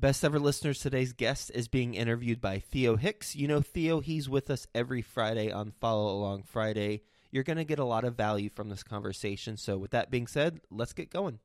Best ever listeners, today's guest is being interviewed by Theo Hicks. You know Theo, he's with us every Friday on Follow Along Friday. You're going to get a lot of value from this conversation. So, with that being said, let's get going.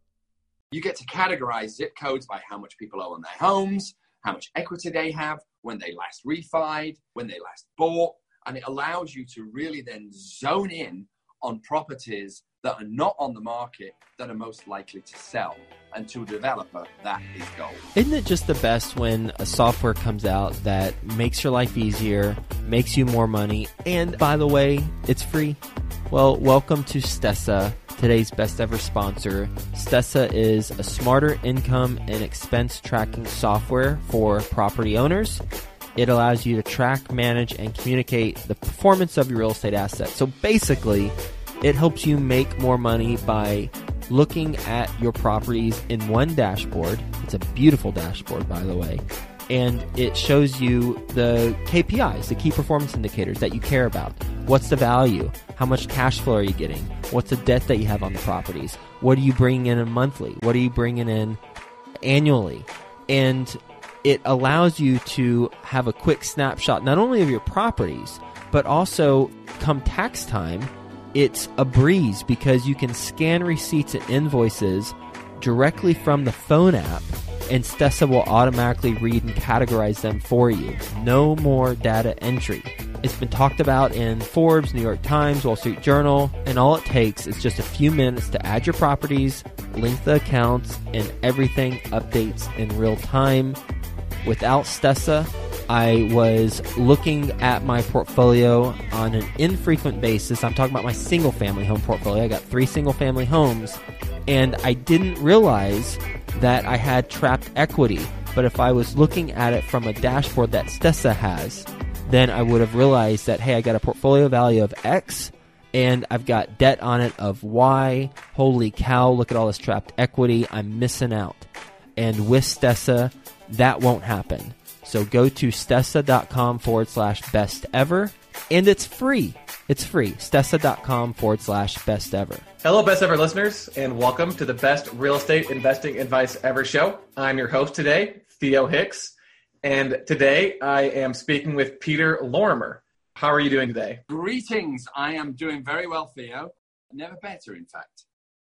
You get to categorize zip codes by how much people owe on their homes, how much equity they have, when they last refied, when they last bought, and it allows you to really then zone in on properties that are not on the market that are most likely to sell. And to a developer, that is gold. Isn't it just the best when a software comes out that makes your life easier, makes you more money, and by the way, it's free? Well, welcome to Stessa, today's best ever sponsor. Stessa is a smarter income and expense tracking software for property owners. It allows you to track, manage, and communicate the performance of your real estate assets. So basically, it helps you make more money by looking at your properties in one dashboard. It's a beautiful dashboard, by the way. And it shows you the KPIs, the key performance indicators that you care about. What's the value? How much cash flow are you getting? What's the debt that you have on the properties? What are you bringing in monthly? What are you bringing in annually? And it allows you to have a quick snapshot not only of your properties, but also come tax time it's a breeze because you can scan receipts and invoices directly from the phone app and Stessa will automatically read and categorize them for you. No more data entry. It's been talked about in Forbes, New York Times, Wall Street Journal, and all it takes is just a few minutes to add your properties, link the accounts, and everything updates in real time. Without Stessa, I was looking at my portfolio on an infrequent basis. I'm talking about my single family home portfolio. I got three single family homes, and I didn't realize that I had trapped equity. But if I was looking at it from a dashboard that Stessa has, then I would have realized that, hey, I got a portfolio value of X and I've got debt on it of Y. Holy cow, look at all this trapped equity. I'm missing out. And with Stessa, that won't happen. So go to stessa.com forward slash best ever, and it's free. It's free. Stessa.com forward slash best ever. Hello, best ever listeners, and welcome to the best real estate investing advice ever show. I'm your host today, Theo Hicks, and today I am speaking with Peter Lorimer. How are you doing today? Greetings. I am doing very well, Theo. Never better, in fact.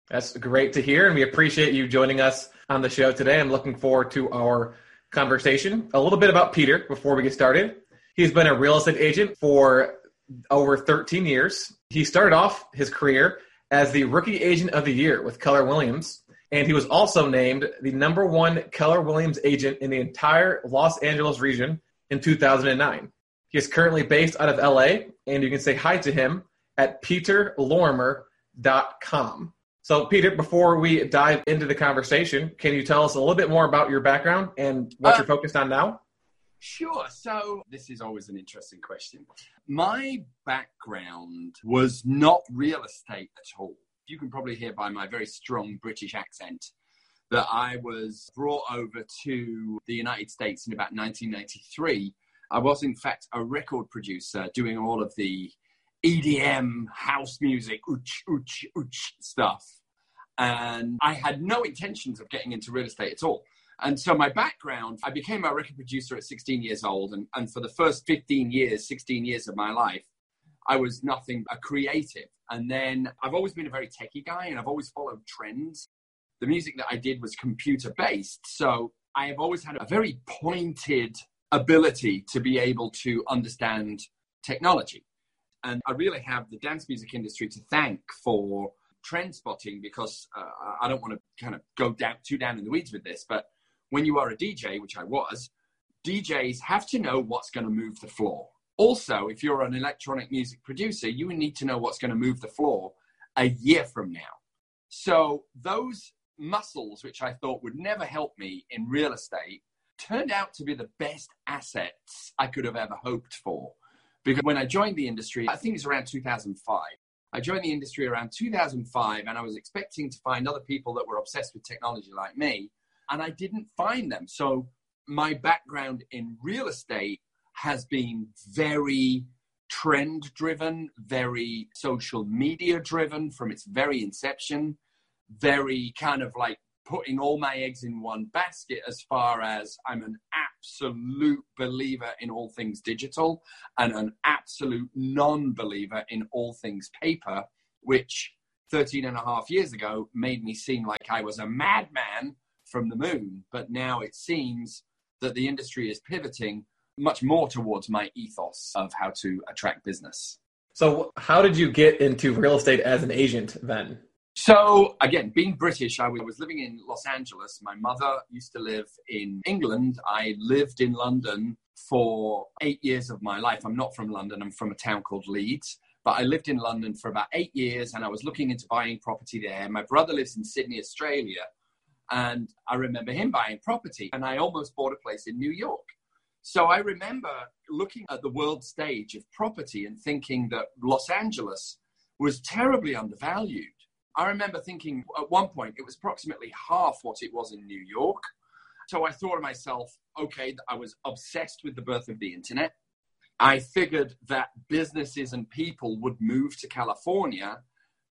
That's great to hear, and we appreciate you joining us on the show today. I'm looking forward to our conversation. A little bit about Peter before we get started. He's been a real estate agent for over 13 years. He started off his career as the rookie agent of the year with Keller Williams, and he was also named the number one Keller Williams agent in the entire Los Angeles region in 2009. He is currently based out of LA, and you can say hi to him at peterlorimer.com. So, Peter, before we dive into the conversation, can you tell us a little bit more about your background and what uh, you're focused on now? Sure. So, this is always an interesting question. My background was not real estate at all. You can probably hear by my very strong British accent that I was brought over to the United States in about 1993. I was, in fact, a record producer doing all of the EDM house music, ooch, ooch, ooch stuff and I had no intentions of getting into real estate at all. And so my background, I became a record producer at 16 years old. And, and for the first 15 years, 16 years of my life, I was nothing a creative. And then I've always been a very techie guy and I've always followed trends. The music that I did was computer based. So I have always had a very pointed ability to be able to understand technology. And I really have the dance music industry to thank for trend spotting because uh, I don't want to kind of go down too down in the weeds with this, but when you are a DJ, which I was, DJs have to know what's going to move the floor. Also, if you're an electronic music producer, you need to know what's going to move the floor a year from now. So those muscles, which I thought would never help me in real estate, turned out to be the best assets I could have ever hoped for. Because when I joined the industry, I think it was around 2005, I joined the industry around 2005 and I was expecting to find other people that were obsessed with technology like me, and I didn't find them. So my background in real estate has been very trend driven, very social media driven from its very inception, very kind of like putting all my eggs in one basket as far as I'm an absolute believer in all things digital and an absolute non believer in all things paper, which 13 and a half years ago made me seem like I was a madman from the moon. But now it seems that the industry is pivoting much more towards my ethos of how to attract business. So, how did you get into real estate as an agent then? So, again, being British, I was living in Los Angeles. My mother used to live in England. I lived in London for eight years of my life. I'm not from London, I'm from a town called Leeds. But I lived in London for about eight years and I was looking into buying property there. My brother lives in Sydney, Australia. And I remember him buying property, and I almost bought a place in New York. So I remember looking at the world stage of property and thinking that Los Angeles was terribly undervalued. I remember thinking at one point it was approximately half what it was in New York. So I thought to myself, okay, I was obsessed with the birth of the internet. I figured that businesses and people would move to California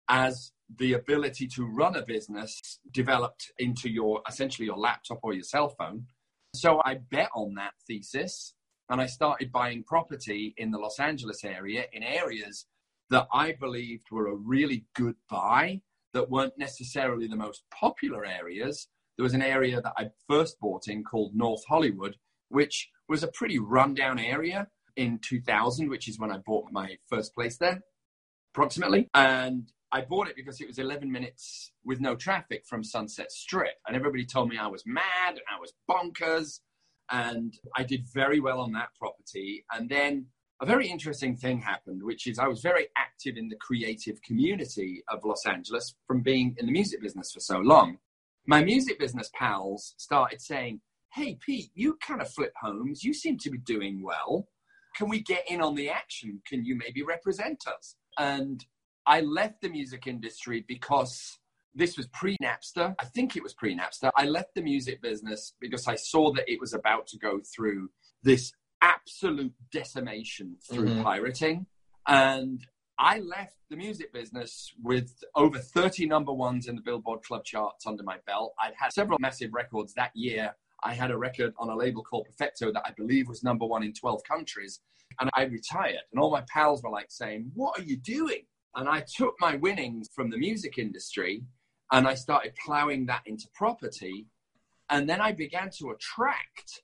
as the ability to run a business developed into your essentially your laptop or your cell phone. So I bet on that thesis and I started buying property in the Los Angeles area in areas that I believed were a really good buy that weren't necessarily the most popular areas. There was an area that I first bought in called North Hollywood, which was a pretty rundown area in 2000, which is when I bought my first place there, approximately. And I bought it because it was 11 minutes with no traffic from Sunset Strip. And everybody told me I was mad and I was bonkers. And I did very well on that property. And then a very interesting thing happened, which is I was very active in the creative community of Los Angeles from being in the music business for so long. My music business pals started saying, Hey, Pete, you kind of flip homes. You seem to be doing well. Can we get in on the action? Can you maybe represent us? And I left the music industry because this was pre Napster. I think it was pre Napster. I left the music business because I saw that it was about to go through this absolute decimation through mm-hmm. pirating. And I left the music business with over 30 number ones in the Billboard Club charts under my belt. I'd had several massive records that year. I had a record on a label called Perfecto that I believe was number one in 12 countries. And I retired. And all my pals were like saying, What are you doing? And I took my winnings from the music industry and I started plowing that into property. And then I began to attract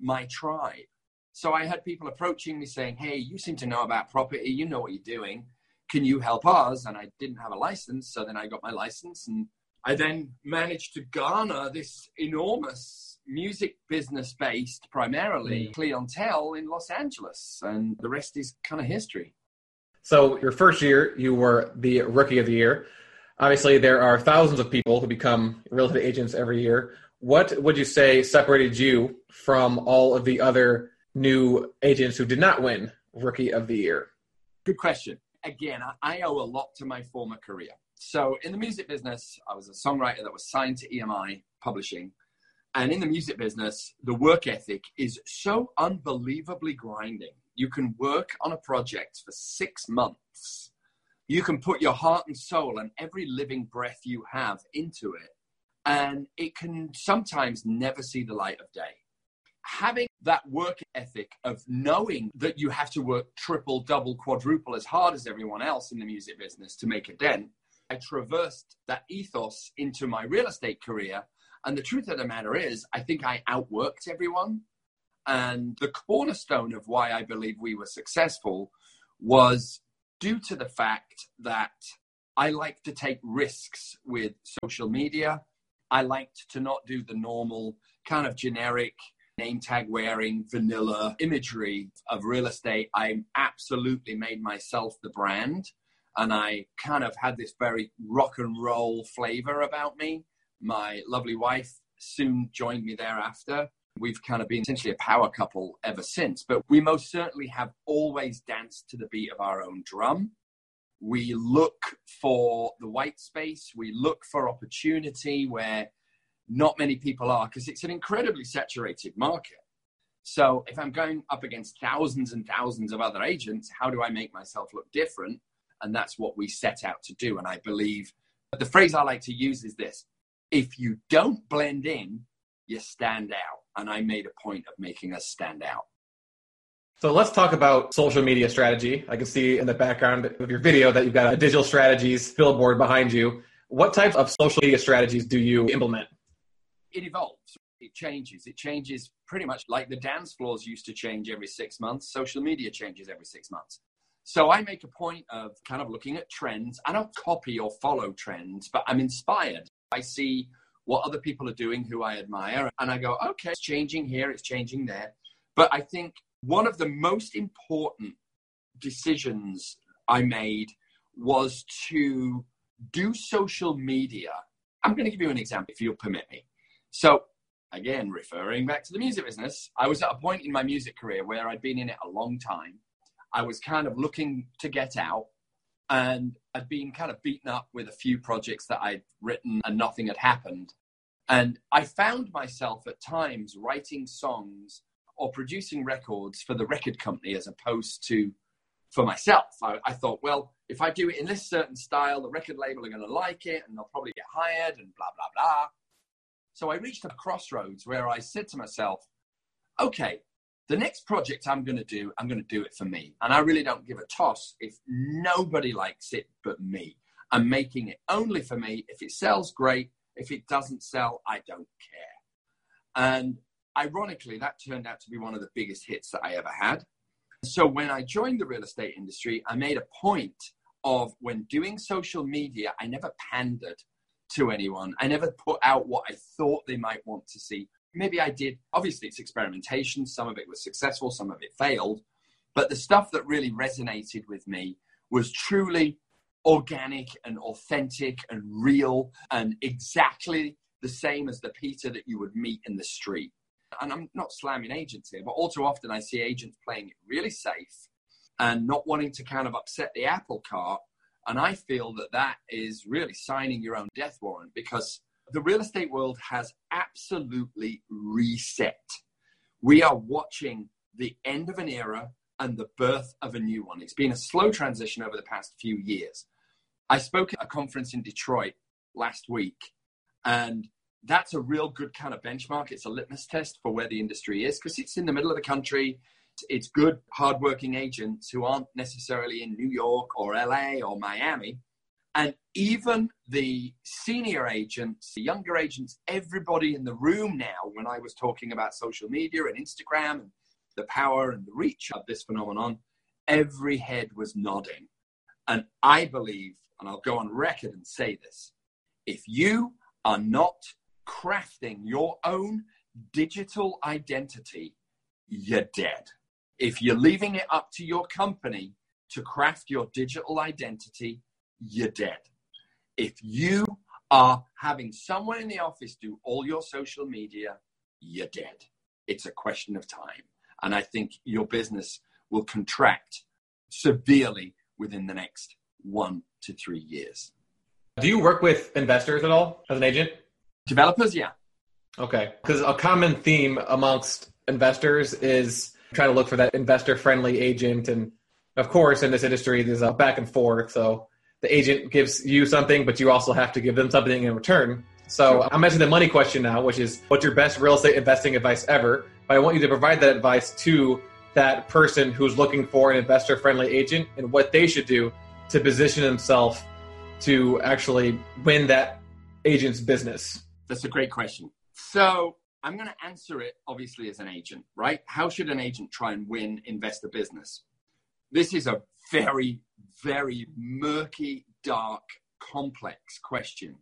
my tribe. So I had people approaching me saying, Hey, you seem to know about property. You know what you're doing. Can you help us? And I didn't have a license. So then I got my license and I then managed to garner this enormous music business based primarily mm. clientele in Los Angeles. And the rest is kind of history. So, your first year, you were the rookie of the year. Obviously, there are thousands of people who become real estate agents every year. What would you say separated you from all of the other new agents who did not win rookie of the year? Good question. Again, I owe a lot to my former career. So, in the music business, I was a songwriter that was signed to EMI Publishing. And in the music business, the work ethic is so unbelievably grinding you can work on a project for six months. You can put your heart and soul and every living breath you have into it. And it can sometimes never see the light of day. Having that work ethic of knowing that you have to work triple, double, quadruple as hard as everyone else in the music business to make a dent, I traversed that ethos into my real estate career. And the truth of the matter is, I think I outworked everyone. And the cornerstone of why I believe we were successful was due to the fact that I like to take risks with social media. I liked to not do the normal kind of generic name tag wearing vanilla imagery of real estate. I absolutely made myself the brand and I kind of had this very rock and roll flavor about me. My lovely wife soon joined me thereafter. We've kind of been essentially a power couple ever since, but we most certainly have always danced to the beat of our own drum. We look for the white space, we look for opportunity where not many people are because it's an incredibly saturated market. So if I'm going up against thousands and thousands of other agents, how do I make myself look different? And that's what we set out to do. And I believe the phrase I like to use is this if you don't blend in, you stand out. And I made a point of making us stand out. So let's talk about social media strategy. I can see in the background of your video that you've got a digital strategies billboard behind you. What types of social media strategies do you implement? It evolves. It changes. It changes pretty much like the dance floors used to change every six months. Social media changes every six months. So I make a point of kind of looking at trends. I don't copy or follow trends, but I'm inspired. I see what other people are doing who I admire, and I go, okay, it's changing here, it's changing there. But I think one of the most important decisions I made was to do social media. I'm going to give you an example if you'll permit me. So, again, referring back to the music business, I was at a point in my music career where I'd been in it a long time. I was kind of looking to get out and I'd been kind of beaten up with a few projects that I'd written and nothing had happened. And I found myself at times writing songs or producing records for the record company as opposed to for myself. I, I, thought, well, if I do it in this certain style, the record label are going to like it and they'll probably get hired and blah, blah, blah. So I reached a crossroads where I said to myself, okay, the next project I'm going to do, I'm going to do it for me. And I really don't give a toss if nobody likes it but me. I'm making it only for me. If it sells, great. If it doesn't sell, I don't care. And ironically, that turned out to be one of the biggest hits that I ever had. So when I joined the real estate industry, I made a point of when doing social media, I never pandered to anyone. I never put out what I thought they might want to see. Maybe I did. Obviously, it's experimentation. Some of it was successful, some of it failed. But the stuff that really resonated with me was truly organic and authentic and real and exactly the same as the Peter that you would meet in the street and I'm not slamming agents here, but all too often I see agents playing it really safe and not wanting to kind of upset the apple cart. And I feel that that is really signing your own death warrant because the real estate world has absolutely reset. We are watching the end of an era and the birth of a new one. It's been a slow transition over the past few years. I spoke at a conference in Detroit last week, and that's a real good kind of benchmark. It's a litmus test for where the industry is because it's in the middle of the country. It's good, hardworking agents who aren't necessarily in New York or LA or Miami. And even the senior agents, the younger agents, everybody in the room now, when I was talking about social media and Instagram and the power and the reach of this phenomenon, every head was nodding. And I believe, and I'll go on record and say this if you are not crafting your own digital identity, you're dead. If you're leaving it up to your company to craft your digital identity, you're dead. If you are having someone in the office do all your social media, you're dead. It's a question of time. And I think your business will contract severely within the next one to three years. Do you work with investors at all as an agent? Developers, yeah. Okay. Because a common theme amongst investors is trying to look for that investor friendly agent. And of course, in this industry, there's a back and forth. So the agent gives you something, but you also have to give them something in return. So sure. I'm asking the money question now, which is what's your best real estate investing advice ever? But I want you to provide that advice to that person who's looking for an investor friendly agent and what they should do to position themselves to actually win that agent's business. That's a great question. So I'm going to answer it obviously as an agent, right? How should an agent try and win investor business? This is a very, very murky, dark, complex question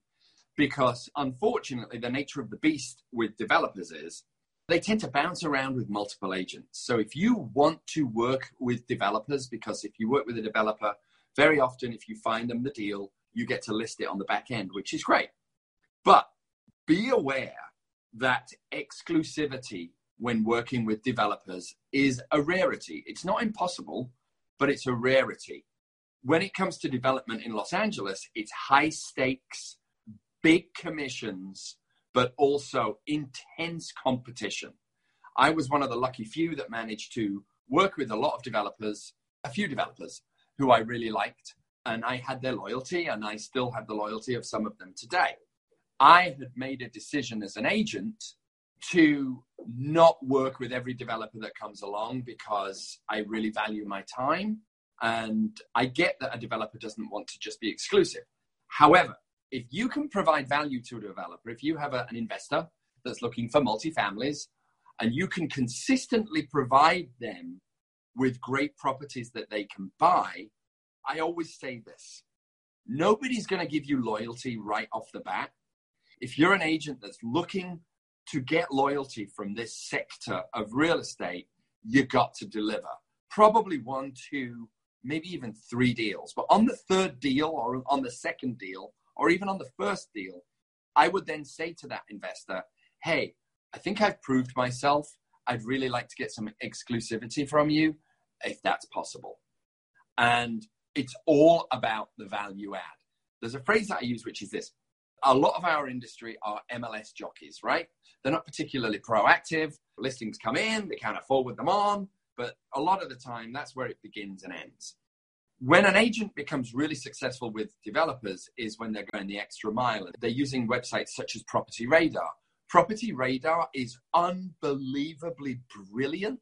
because unfortunately, the nature of the beast with developers is they tend to bounce around with multiple agents. So if you want to work with developers, because if you work with a developer, very often if you find them the deal, you get to list it on the back end, which is great. But be aware that exclusivity when working with developers is a rarity. It's not impossible, but it's a rarity. When it comes to development in Los Angeles, it's high stakes, big commissions, but also intense competition. I was one of the lucky few that managed to work with a lot of developers, a few developers who I really liked, and I had their loyalty, and I still have the loyalty of some of them today. I had made a decision as an agent to not work with every developer that comes along because I really value my time. And I get that a developer doesn't want to just be exclusive. However, if you can provide value to a developer, if you have a, an investor that's looking for multifamilies and you can consistently provide them with great properties that they can buy, I always say this nobody's going to give you loyalty right off the bat. If you're an agent that's looking to get loyalty from this sector of real estate, you got to deliver. Probably one, two, maybe even three deals. But on the third deal or on the second deal, or even on the first deal, I would then say to that investor, hey, I think I've proved myself. I'd really like to get some exclusivity from you, if that's possible. And it's all about the value add. There's a phrase that I use, which is this a lot of our industry are MLS jockeys, right? They're not particularly proactive. Listings come in, they kind of forward them on, but a lot of the time, that's where it begins and ends. When an agent becomes really successful with developers is when they're going the extra mile. And they're using websites such as Property Radar. Property Radar is unbelievably brilliant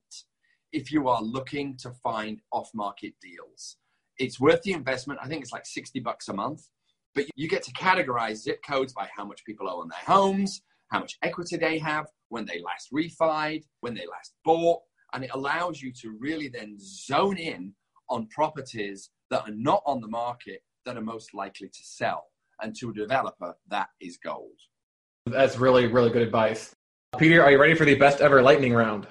if you are looking to find off market deals. It's worth the investment. I think it's like 60 bucks a month, but you get to categorize zip codes by how much people own their homes, how much equity they have, when they last refied, when they last bought, and it allows you to really then zone in on properties that are not on the market that are most likely to sell. And to a developer, that is gold. That's really, really good advice. Peter, are you ready for the best ever lightning round?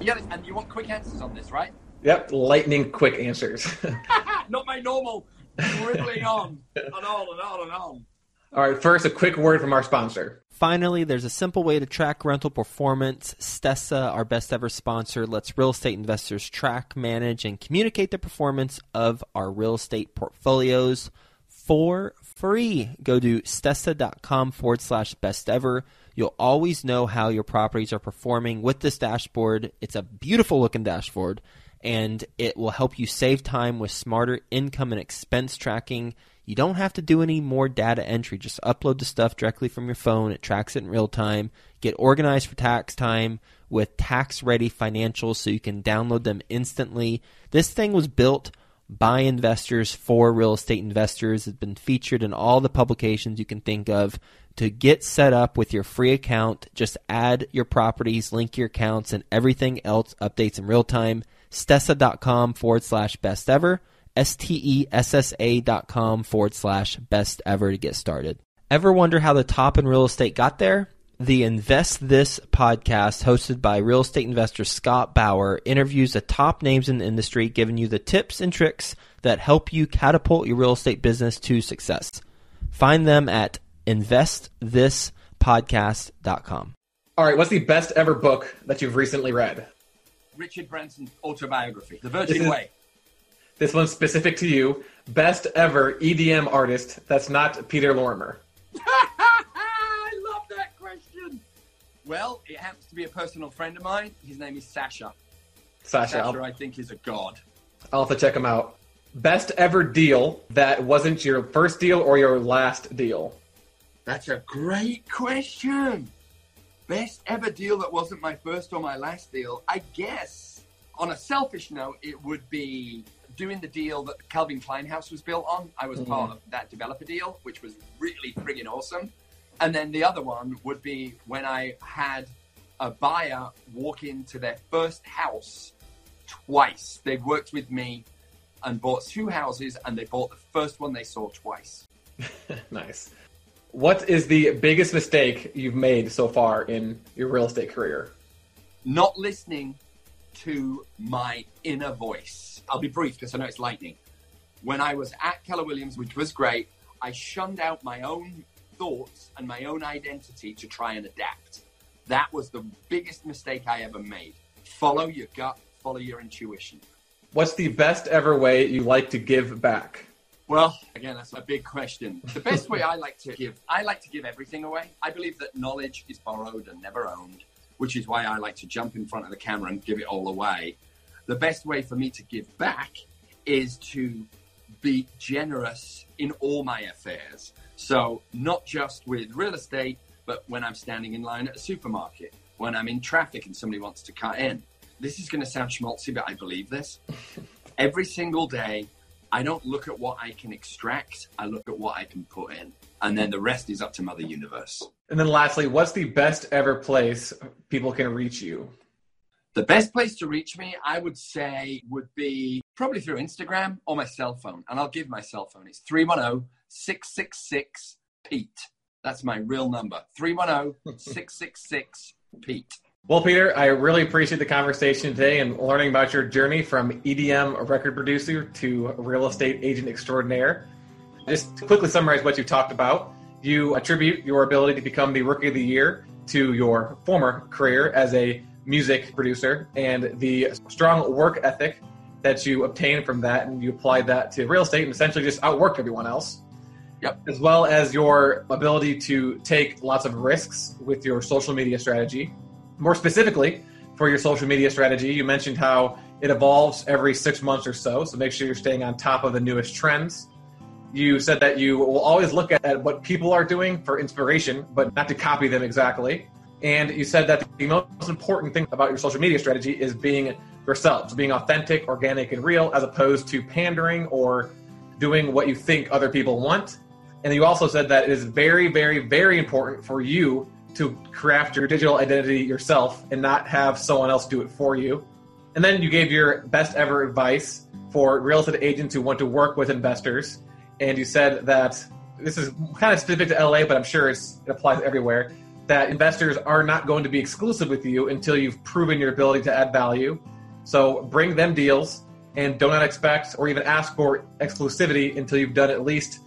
Yeah, and you want quick answers on this, right? Yep, lightning quick answers. not my normal dribbling on and on and on and on. All right, first, a quick word from our sponsor. Finally, there's a simple way to track rental performance. Stessa, our best ever sponsor, lets real estate investors track, manage, and communicate the performance of our real estate portfolios for free. Go to stessa.com forward slash best ever. You'll always know how your properties are performing with this dashboard. It's a beautiful looking dashboard and it will help you save time with smarter income and expense tracking. You don't have to do any more data entry. Just upload the stuff directly from your phone. It tracks it in real time. Get organized for tax time with tax ready financials so you can download them instantly. This thing was built by investors for real estate investors. It's been featured in all the publications you can think of. To get set up with your free account, just add your properties, link your accounts, and everything else updates in real time. Stessa.com forward slash best ever. S T E S S A dot com forward slash best ever to get started. Ever wonder how the top in real estate got there? The Invest This podcast, hosted by real estate investor Scott Bauer, interviews the top names in the industry, giving you the tips and tricks that help you catapult your real estate business to success. Find them at investthispodcast.com. All right, what's the best ever book that you've recently read? Richard Branson's autobiography, The Virgin is, Way. This one's specific to you. Best ever EDM artist that's not Peter Lorimer. I love that question. Well, it happens to be a personal friend of mine. His name is Sasha. Sasha, Sasha I think, is a god. I'll have to check him out. Best ever deal that wasn't your first deal or your last deal? That's a great question. Best ever deal that wasn't my first or my last deal. I guess, on a selfish note, it would be doing the deal that Calvin Klein House was built on. I was mm-hmm. part of that developer deal, which was really friggin' awesome. And then the other one would be when I had a buyer walk into their first house twice. They've worked with me and bought two houses, and they bought the first one they saw twice. nice. What is the biggest mistake you've made so far in your real estate career? Not listening to my inner voice. I'll be brief because I know it's lightning. When I was at Keller Williams, which was great, I shunned out my own thoughts and my own identity to try and adapt. That was the biggest mistake I ever made. Follow your gut, follow your intuition. What's the best ever way you like to give back? Well, again, that's a big question. The best way I like to give, I like to give everything away. I believe that knowledge is borrowed and never owned, which is why I like to jump in front of the camera and give it all away. The best way for me to give back is to be generous in all my affairs. So, not just with real estate, but when I'm standing in line at a supermarket, when I'm in traffic and somebody wants to cut in. This is going to sound schmaltzy, but I believe this. Every single day, I don't look at what I can extract, I look at what I can put in. And then the rest is up to Mother Universe. And then lastly, what's the best ever place people can reach you? The best place to reach me, I would say, would be probably through Instagram or my cell phone. And I'll give my cell phone. It's 310 666 Pete. That's my real number 310 666 Pete. Well, Peter, I really appreciate the conversation today and learning about your journey from EDM record producer to real estate agent extraordinaire. Just to quickly summarize what you talked about, you attribute your ability to become the rookie of the year to your former career as a music producer and the strong work ethic that you obtained from that, and you applied that to real estate and essentially just outworked everyone else. Yep. As well as your ability to take lots of risks with your social media strategy more specifically, for your social media strategy, you mentioned how it evolves every six months or so, so make sure you're staying on top of the newest trends. You said that you will always look at what people are doing for inspiration, but not to copy them exactly. And you said that the most important thing about your social media strategy is being yourselves, being authentic, organic, and real, as opposed to pandering or doing what you think other people want. And you also said that it is very, very, very important for you to craft your digital identity yourself and not have someone else do it for you. And then you gave your best ever advice for real estate agents who want to work with investors. And you said that this is kind of specific to LA, but I'm sure it applies everywhere. That investors are not going to be exclusive with you until you've proven your ability to add value. So bring them deals and do not expect or even ask for exclusivity until you've done at least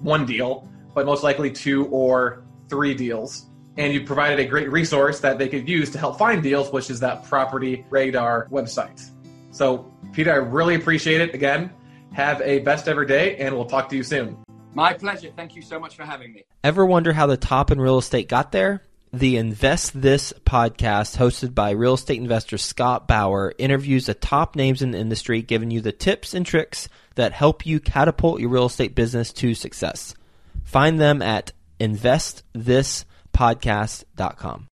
one deal, but most likely two or three deals and you provided a great resource that they could use to help find deals, which is that Property Radar website. So, Peter, I really appreciate it. Again, have a best ever day, and we'll talk to you soon. My pleasure. Thank you so much for having me. Ever wonder how the top in real estate got there? The Invest This podcast, hosted by real estate investor Scott Bauer, interviews the top names in the industry, giving you the tips and tricks that help you catapult your real estate business to success. Find them at Invest This podcast.com.